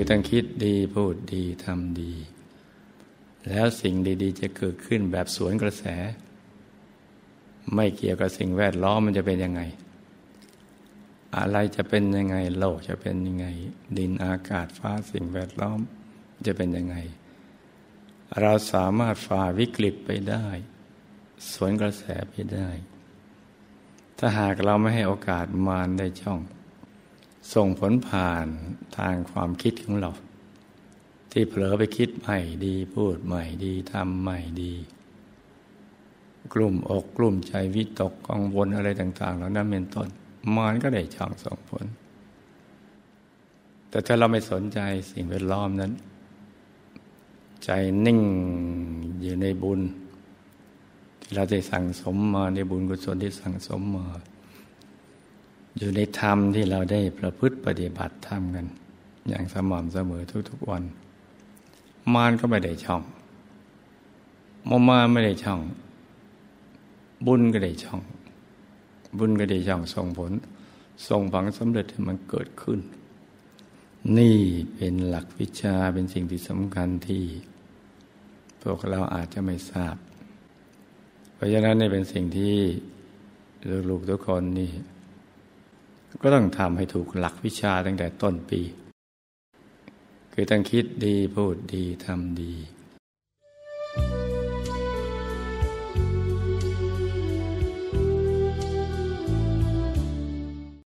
คือต้องคิดดีพูดดีทำดี แล้วสิ่งดีๆ จะเกิดขึ้นแบบสวนกระแส ไม่เกี่ยวกับสิ่งแวดล้อมมันจะเป็นยังไง อะไรจะเป็นยังไง โลกจะเป็นยังไง ดินอากาศฟ้าสิ่งแวดล้อมจะเป็นยังไง เราสามารถฝ่าวิกฤตไปได้ สวนกระแสไปได้ ถ้าหากเราไม่ให้โอกาสมารได้ช่อง ส่งผลผ่านทางความคิดของเรา ที่เผลอไปคิดใหม่ดีพูดใหม่ดีทำใหม่ดี กลุ่มอกกลุ่มใจวิตกกังวลอะไรต่างๆเหล่านั้นเป็นต้นมารก็ได้ช่องส่งผล แต่ถ้าเราไม่สนใจสิ่งแวดล้อมนั้น ใจนิ่งอยู่ในบุญ ที่เราได้สั่งสมมาในบุญกุศลที่สั่งสมมา อยู่ในธรรมที่เราได้ประพฤติปฏิบัติธรรมกัน อย่างสม่ำเสมอทุกๆวัน มารก็ไม่ได้ช่องมมาไม่ได้ช่อง บุญก็ได้ช่อง บุญก็ได้ช่องส่งผลส่งฝังสำเร็จให้มันเกิดขึ้น นี่เป็นหลักวิชาเป็นสิ่งที่สำคัญที่ พวกเราอาจจะไม่ทราบ เพราะฉะนั้นนี่เป็นสิ่งที่ลูกๆทุกคนนี่ ก็ต้องทำให้ถูกหลักวิชาตั้งแต่ต้นปี คือต้องคิดดีพูดดีทำดี